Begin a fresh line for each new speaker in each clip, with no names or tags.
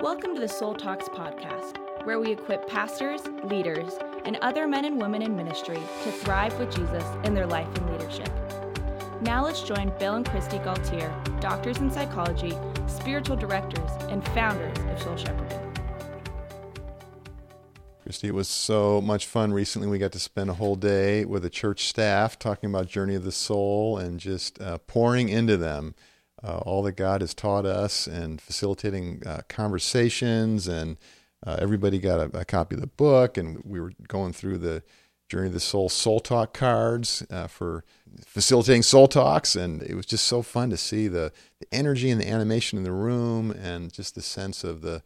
Welcome to the Soul Talks podcast, where we equip pastors, leaders, and other men and women in ministry to thrive with Jesus in their life and leadership. Now let's join Bill and Kristi Gaultiere, doctors in psychology, spiritual directors, and founders of Soul Shepherding.
Kristi, it was so much fun recently. We got to spend a whole day with the church staff talking about Journey of the Soul and just uh, pouring into them uh, all that God has taught us and facilitating uh, conversations. And uh, everybody got a, a, copy of the book, and we were going through the Journey of the Soul Soul Talk cards uh, for facilitating Soul Talks. And it was just so fun to see the, the energy and the animation in the room and just the sense of the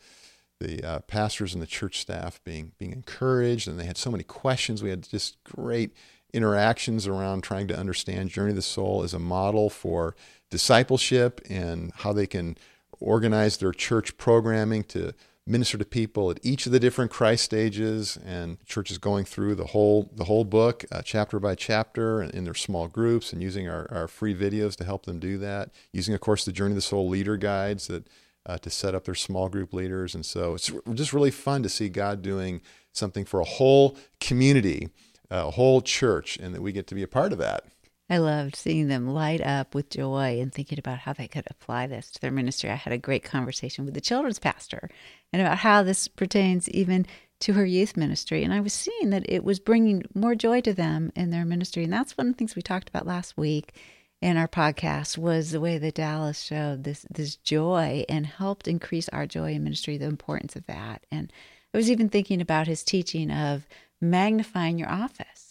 the uh, pastors and the church staff being being encouraged, and they had so many questions. We had just great interactions around trying to understand Journey of the Soul as a model for discipleship and how they can organize their church programming to minister to people at each of the different Christ stages. And churches going through the whole the whole book, uh, chapter by chapter, in their small groups, and using our, our free videos to help them do that. Using, of course, the Journey of the Soul leader guides that uh, to set up their small group leaders. And so it's just really fun to see God doing something for a whole community, uh, a whole church, and that we get to be a part of that.
I loved seeing them light up with joy and thinking about how they could apply this to their ministry. I had a great conversation with the children's pastor and about how this pertains even to her youth ministry. And I was seeing that it was bringing more joy to them in their ministry. And that's one of the things we talked about last week in our podcast was the way that Dallas showed this this joy and helped increase our joy in ministry, the importance of that. And I was even thinking about his teaching of magnifying your office,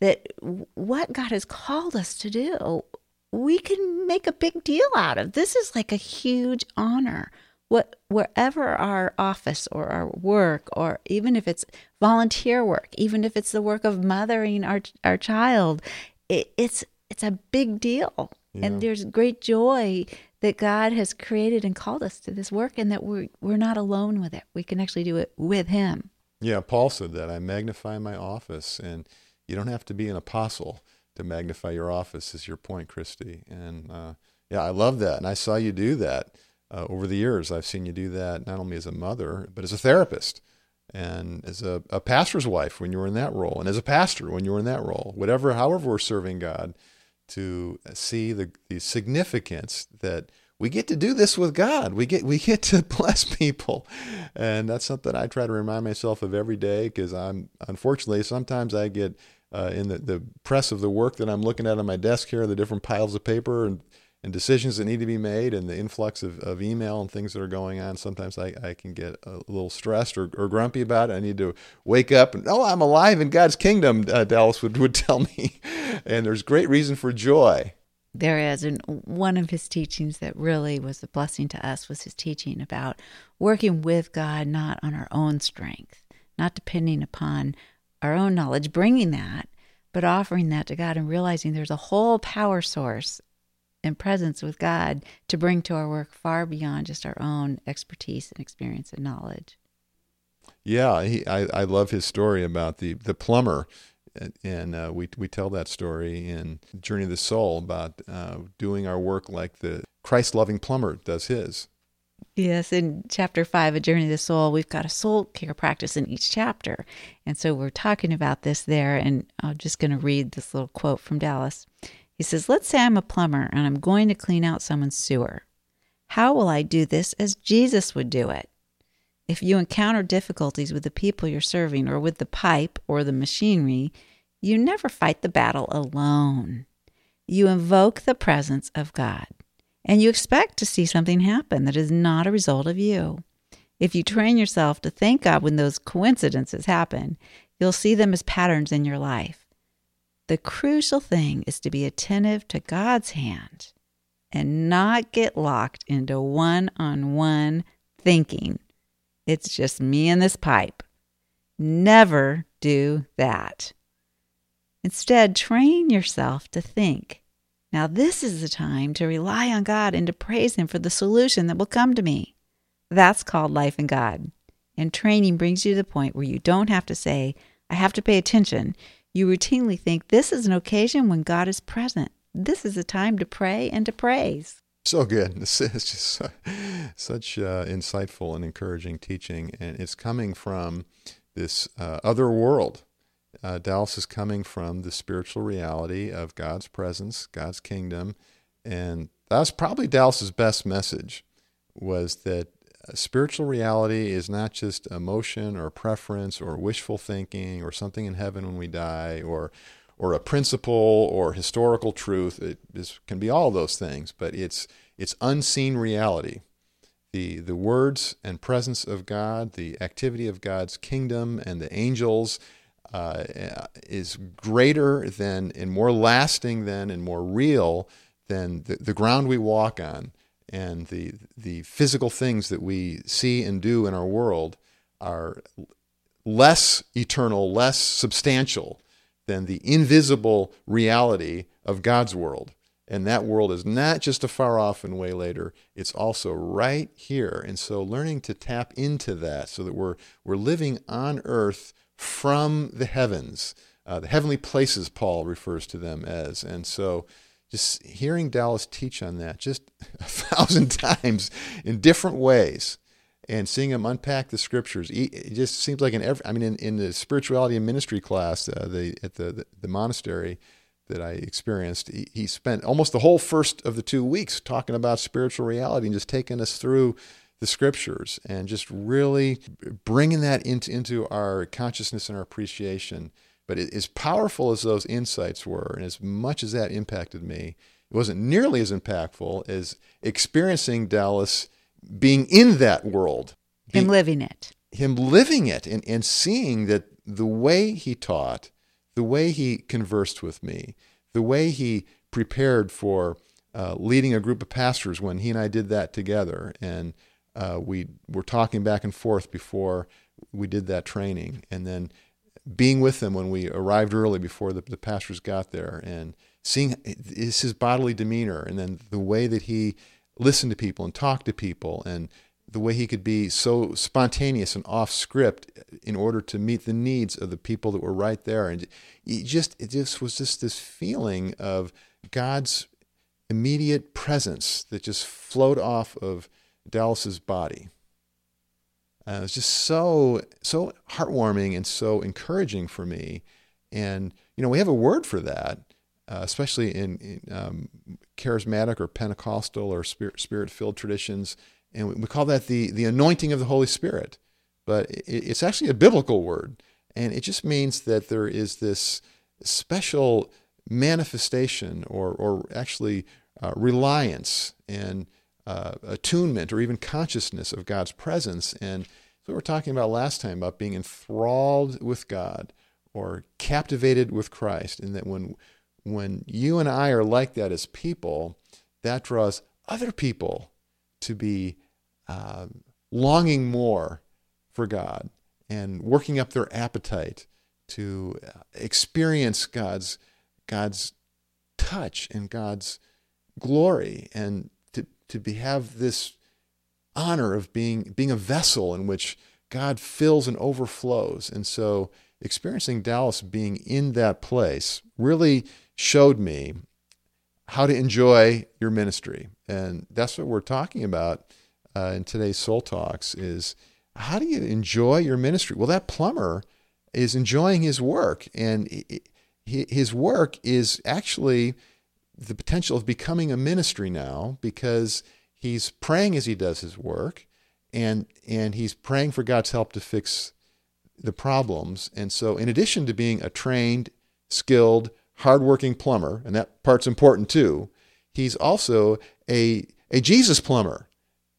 that what God has called us to do, we can make a big deal out of. This is like a huge honor. What wherever our office or our work, or even if it's volunteer work, even if it's the work of mothering our our child, it, it's it's a big deal. Yeah. And there's great joy that God has created and called us to this work and that we're we're not alone with it. We can actually do it with him.
Yeah, Paul said that. I magnify my office and you don't have to be an apostle to magnify your office is your point, Kristi. And uh, yeah, I love that. And I saw you do that uh, over the years. I've seen you do that not only as a mother, but as a therapist and as a, a pastor's wife when you were in that role and as a pastor when you were in that role. Whatever, however we're serving God, to see the, the significance that we get to do this with God. We get we get to bless people, and that's something I try to remind myself of every day because I'm unfortunately sometimes I get uh, in the, the press of the work that I'm looking at on my desk here, the different piles of paper and and decisions that need to be made and the influx of, of email and things that are going on, sometimes I, I can get a little stressed or, or grumpy about it. I need to wake up and, oh, I'm alive in God's kingdom, uh, Dallas would, would tell me. and there's great reason for joy.
There is. And one of his teachings that really was a blessing to us was his teaching about working with God, not on our own strength, not depending upon our own knowledge, bringing that, but offering that to God and realizing there's a whole power source and presence with God to bring to our work far beyond just our own expertise and experience and knowledge.
Yeah, he, I, I love his story about the, the plumber. And uh, we, we tell that story in Journey of the Soul about uh, doing our work like the Christ loving plumber does his.
Yes, in chapter five, A Journey of the Soul, we've got a soul care practice in each chapter. And so we're talking about this there. And I'm just going to read this little quote from Dallas. He says, Let's say I'm a plumber and I'm going to clean out someone's sewer. How will I do this as Jesus would do it? If you encounter difficulties with the people you're serving or with the pipe or the machinery, you never fight the battle alone. You invoke the presence of God and you expect to see something happen that is not a result of you. If you train yourself to thank God when those coincidences happen, you'll see them as patterns in your life. The crucial thing is to be attentive to God's hand and not get locked into one on one thinking. It's just me and this pipe. Never do that. Instead, train yourself to think. Now, this is the time to rely on God and to praise Him for the solution that will come to me. That's called life in God. And training brings you to the point where you don't have to say, I have to pay attention. You routinely think this is an occasion when God is present. This is a time to pray and to praise.
So good. It's just such uh, insightful and encouraging teaching, and it's coming from this uh, other world. Uh, Dallas is coming from the spiritual reality of God's presence, God's kingdom, and that's probably Dallas's best message. Was that uh, spiritual reality is not just emotion or preference or wishful thinking or something in heaven when we die or or a principle or historical truth. It is, can be all those things, but it's it's unseen reality. The the words and presence of God, the activity of God's kingdom and the angels uh, is greater than and more lasting than and more real than the, the ground we walk on and the the physical things that we see and do in our world are less eternal, less substantial than the invisible reality of God's world. And that world is not just a far off and way later, it's also right here. And so learning to tap into that so that we're, we're living on earth from the heavens, uh, the heavenly places, Paul refers to them as. And so just hearing Dallas teach on that just a thousand times in different ways and seeing him unpack the scriptures, it just seems like in every, I mean, in, in the spirituality and ministry class uh, the, at the, the, the, monastery that I experienced, he, he, spent almost the whole first of the two weeks talking about spiritual reality and just taking us through the scriptures and just really bringing that into, into our consciousness and our appreciation. But it, as powerful as those insights were, and as much as that impacted me, it wasn't nearly as impactful as experiencing Dallas being in that world.
Him living it.
Him living it and, and seeing that the way he taught, the way he conversed with me, the way he prepared for uh, leading a group of pastors when he and I did that together. And uh, we were talking back and forth before we did that training. And then being with them when we arrived early before the, the pastors got there and seeing his bodily demeanor and then the way that he listened to people and talked to people and the way he could be so spontaneous and off script in order to meet the needs of the people that were right there and it just it just was just this feeling of God's immediate presence that just flowed off of Dallas's body. Uh, it was just so so heartwarming and so encouraging for me. And you know, we have a word for that uh, especially in, in um, charismatic or Pentecostal or spirit filled traditions. And we, we, call that the, the anointing of the Holy Spirit. But it, it's actually a biblical word. And it just means that there is this special manifestation or, or actually uh, reliance and uh, attunement or even consciousness of God's presence. And so we were talking about last time about being enthralled with God or captivated with Christ, and that when when you and I are like that as people, that draws other people to be uh, longing more for God and working up their appetite to uh, experience God's God's touch and God's glory and to, be have this honor of being being a vessel in which God fills and overflows. And so experiencing Dallas being in that place really showed me how to enjoy your ministry. And that's what we're talking about uh, in today's Soul Talks is how do you enjoy your ministry? Well, that plumber is enjoying his work and his work is actually the potential of becoming a ministry now because he's praying as he does his work and and he's praying for God's help to fix the problems. And so in addition to being a trained, skilled, hardworking plumber, and that part's important too. He's also a, a Jesus plumber.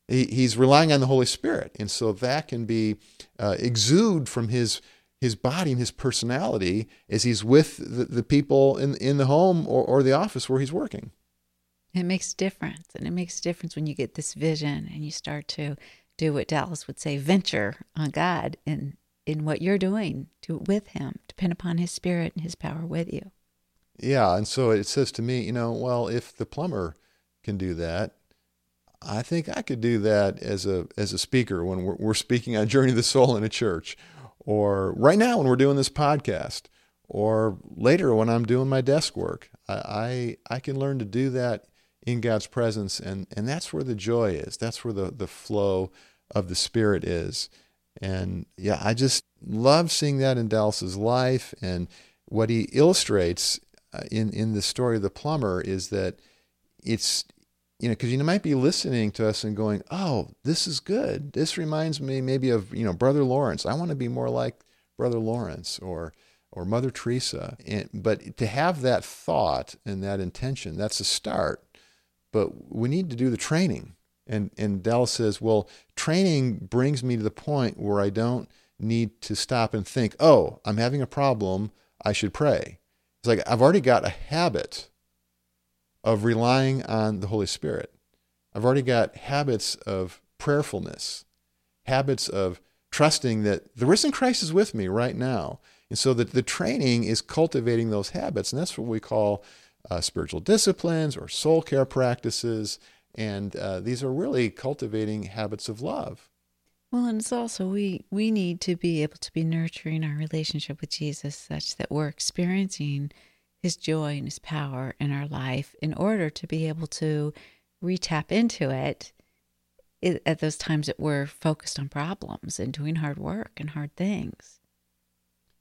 He, he's relying on the Holy Spirit. And so that can be uh, exude from his his body and his personality as he's with the, the people in, in the home or, or the office where he's working.
It makes a difference. And it makes a difference when you get this vision and you start to do what Dallas would say, venture on God in, in what you're doing to with him. Depend upon his spirit and his power with you.
Yeah, and so it says to me, you know, well, if the plumber can do that, I think I could do that as a as a speaker when we're, we're speaking on Journey of the Soul in a church, or right now when we're doing this podcast, or later when I'm doing my desk work. I I, I can learn to do that in God's presence, and, and that's where the joy is. That's where the, the flow of the Spirit is. And yeah, I just love seeing that in Dallas's life. And what he illustrates uh, in, in the story of the plumber is that it's, you know, because you might be listening to us and going, oh, this is good. This reminds me maybe of, you know, Brother Lawrence. I want to be more like Brother Lawrence or, or Mother Teresa. And, but to have that thought and that intention, that's a start. But we need to do the training. And, and Dallas says, well, training brings me to the point where I don't need to stop and think, oh, I'm having a problem. I should pray. It's like I've already got a habit of relying on the Holy Spirit. I've already got habits of prayerfulness, habits of trusting that the risen Christ is with me right now. And so that the training is cultivating those habits. And that's what we call uh, spiritual disciplines or soul care practices. And uh, these are really cultivating habits of love.
Well, and it's also we we need to be able to be nurturing our relationship with Jesus such that we're experiencing his joy and his power in our life in order to be able to retap into it at those times that we're focused on problems and doing hard work and hard things.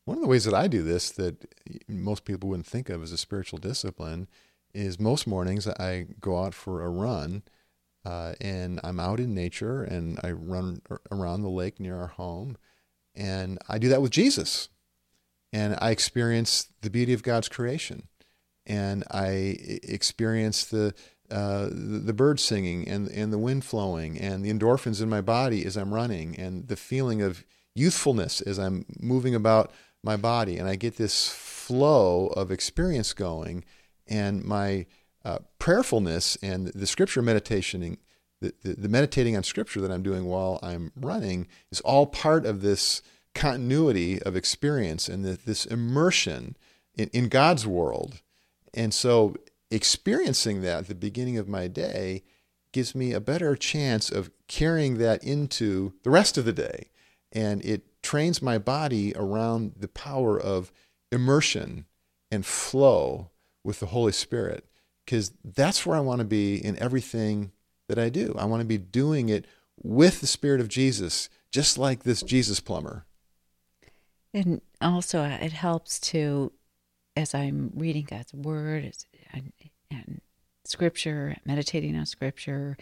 One of the ways that I do this that most people wouldn't think of as a spiritual discipline is most mornings I go out for a run uh, and I'm out in nature and I run around the lake near our home. And I do that with Jesus. And I experience the beauty of God's creation. And I experience the, uh, the, birds singing and, and the wind flowing and the endorphins in my body as I'm running and the feeling of youthfulness as I'm moving about my body. And I get this flow of experience going. And my uh, prayerfulness and the scripture meditating, the, the, the, meditating on scripture that I'm doing while I'm running is all part of this continuity of experience and the, this immersion in, in God's world. And so experiencing that at the beginning of my day gives me a better chance of carrying that into the rest of the day. And it trains my body around the power of immersion and flow with the Holy Spirit because that's where I want to be in everything that I do. I want to be doing it with the Spirit of Jesus, just like this Jesus plumber.
And also, uh, it helps to, as I'm reading God's Word and, and Scripture, meditating on Scripture,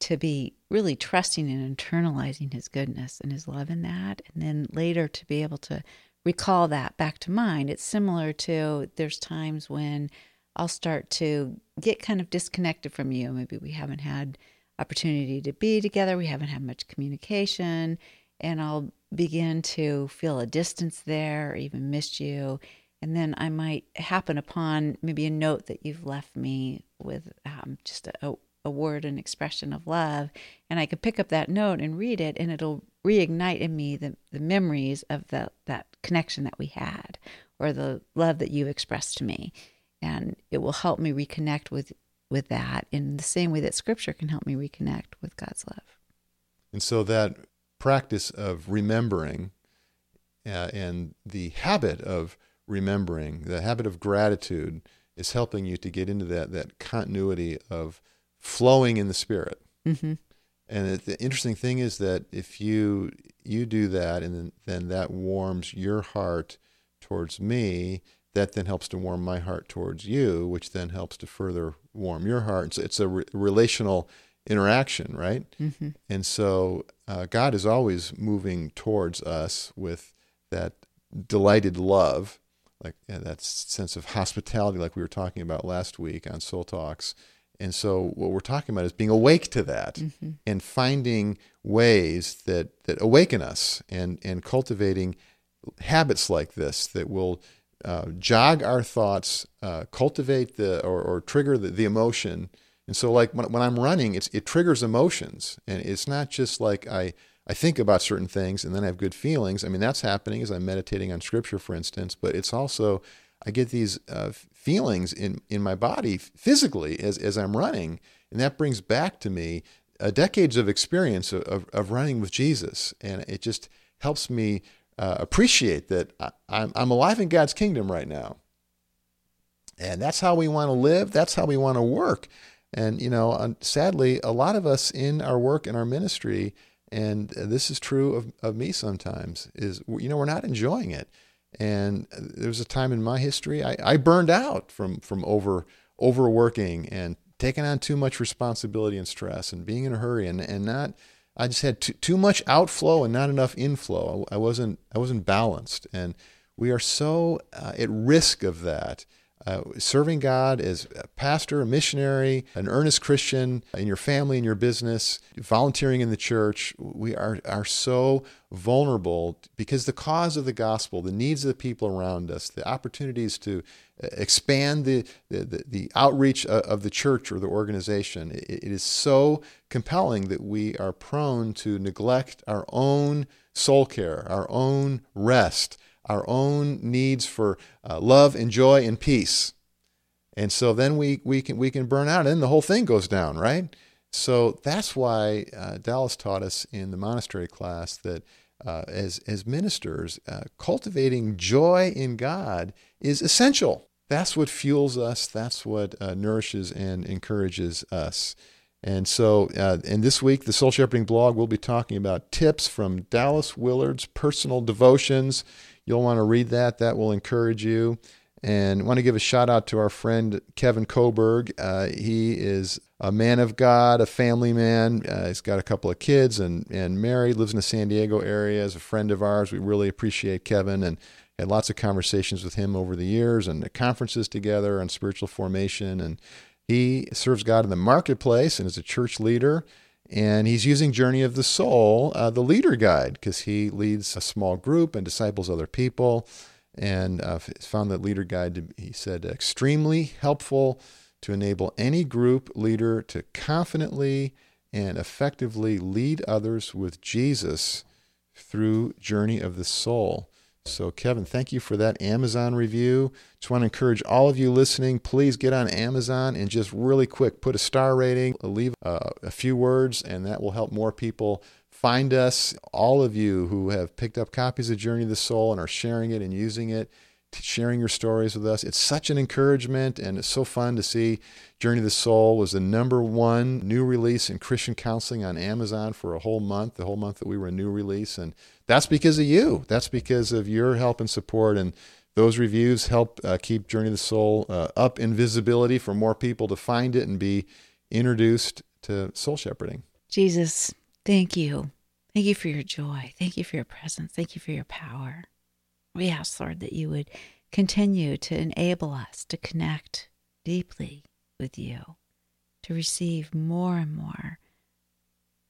to be really trusting and internalizing His goodness and His love in that. And then later to be able to recall that back to mind. It's similar to there's times when I'll start to get kind of disconnected from you. Maybe we haven't had opportunity to be together, we haven't had much communication, and I'll begin to feel a distance there or even miss you. And then I might happen upon maybe a note that you've left me with um, just a, a word and expression of love. And I could pick up that note and read it, and it'll reignite in me the, the memories of the, that connection that we had or the love that you expressed to me and it will help me reconnect with with that in the same way that scripture can help me reconnect with God's love.
And so that practice of remembering uh, and the habit of remembering, the habit of gratitude is helping you to get into that that continuity of flowing in the spirit. Mm-hmm. And the interesting thing is that if you you do that, and then, then that warms your heart towards me, that then helps to warm my heart towards you, which then helps to further warm your heart. So it's a re- relational interaction, right? Mm-hmm. And so uh, God is always moving towards us with that delighted love, like that sense of hospitality, like we were talking about last week on Soul Talks. And so what we're talking about is being awake to that mm-hmm. and finding ways that, that awaken us and, and cultivating habits like this that will – uh, jog our thoughts, uh, cultivate the or, or trigger the, the, emotion. And so, like when, when I'm running, it's, it triggers emotions, and it's not just like I I think about certain things and then I have good feelings. I mean, that's happening as I'm meditating on Scripture, for instance. But it's also I get these uh, feelings in in my body physically as as I'm running, and that brings back to me uh, decades of experience of, of, of running with Jesus, and it just helps me uh, appreciate that I, I'm, I'm alive in God's kingdom right now. And that's how we want to live. That's how we want to work. And, you know, sadly, a lot of us in our work and our ministry, and this is true of, of me sometimes, is, you know, we're not enjoying it. And there was a time in my history I, I burned out from, from over overworking and taking on too much responsibility and stress and being in a hurry and, and not I just had too, too much outflow and not enough inflow. I, I wasn't I wasn't balanced, and we are so uh, at risk of that. Uh, serving God as a pastor, a missionary, an earnest Christian in your family, in your business, volunteering in the church, we are, are so vulnerable because the cause of the gospel, the needs of the people around us, the opportunities to uh, expand the, the, the outreach of the church or the organization, it, it is so compelling that we are prone to neglect our own soul care, our own rest our own needs for uh, love and joy and peace. And so then we, we, can, we can burn out, and the whole thing goes down, right? So that's why uh, Dallas taught us in the monastery class that uh, as, as ministers, uh, cultivating joy in God is essential. That's what fuels us, that's what uh, nourishes and encourages us. And so, uh, and this week, the Soul Shepherding blog we'll be talking about tips from Dallas Willard's personal devotions You'll want to read that. That will encourage you. And I want to give a shout out to our friend Kevin Coburg. Uh, he is a man of God, a family man. Uh, he's got a couple of kids and, and married, lives in the San Diego area, is a friend of ours. We really appreciate Kevin and had lots of conversations with him over the years and the conferences together on spiritual formation. And he serves God in the marketplace and is a church leader and he's using Journey of the Soul, uh, the leader guide, because he leads a small group and disciples other people. And uh, found that leader guide, to, he said, extremely helpful to enable any group leader to confidently and effectively lead others with Jesus through Journey of the Soul. So, Kevin, thank you for that Amazon review. Just want to encourage all of you listening, please get on Amazon and just really quick put a star rating, leave uh, a few words, and that will help more people find us. All of you who have picked up copies of Journey of the Soul and are sharing it and using it, sharing your stories with us. It's such an encouragement, and it's so fun to see Journey of the Soul was the number one new release in Christian counseling on Amazon for a whole month, the whole month that we were a new release. And that's because of you. That's because of your help and support. And those reviews help uh, keep Journey of the Soul uh, up in visibility for more people to find it and be introduced to soul shepherding.
Jesus, thank you. Thank you for your joy. Thank you for your presence. Thank you for your power. We ask, Lord, that you would continue to enable us to connect deeply with you, to receive more and more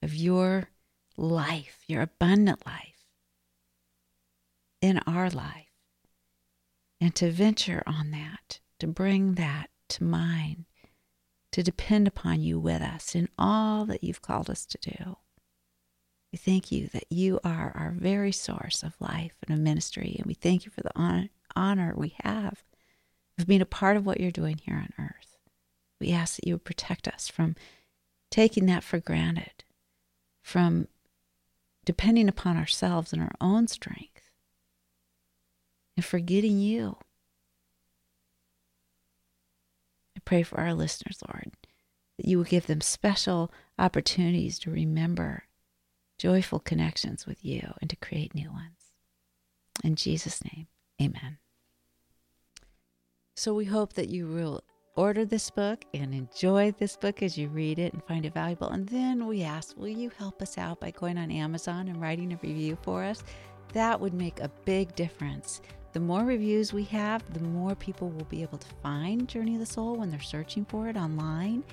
of your life, your abundant life in our life, and to venture on that, to bring that to mind, to depend upon you with us in all that you've called us to do. We thank you that you are our very source of life and of ministry. And we thank you for the honor we have of being a part of what you're doing here on earth. We ask that you would protect us from taking that for granted, from depending upon ourselves and our own strength, and forgetting you. I pray for our listeners, Lord, that you will give them special opportunities to remember joyful connections with you and to create new ones. In Jesus' name, amen. So we hope that you will order this book and enjoy this book as you read it and find it valuable. And then we ask, will you help us out by going on Amazon and writing a review for us? That would make a big difference. The more reviews we have, the more people will be able to find Journey of the Soul when they're searching for it online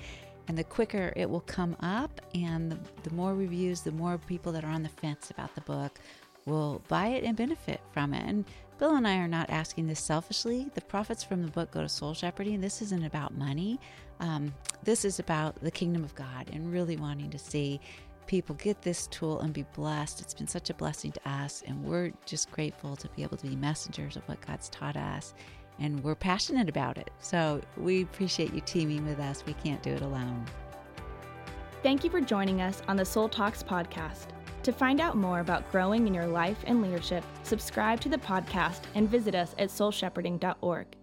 and the quicker it will come up and the, the, more reviews the more people that are on the fence about the book will buy it and benefit from it. And bill and i are not asking this selfishly. The profits from the book go to soul shepherding this isn't about money. Um, this is about the kingdom of god and really wanting to see people get this tool and be blessed. It's been such a blessing to us and we're just grateful to be able to be messengers of what god's taught us and we're passionate about it. So we appreciate you teaming with us. We can't do it alone.
Thank you for joining us on the Soul Talks podcast. To find out more about growing in your life and leadership, subscribe to the podcast and visit us at soulshepherding.org.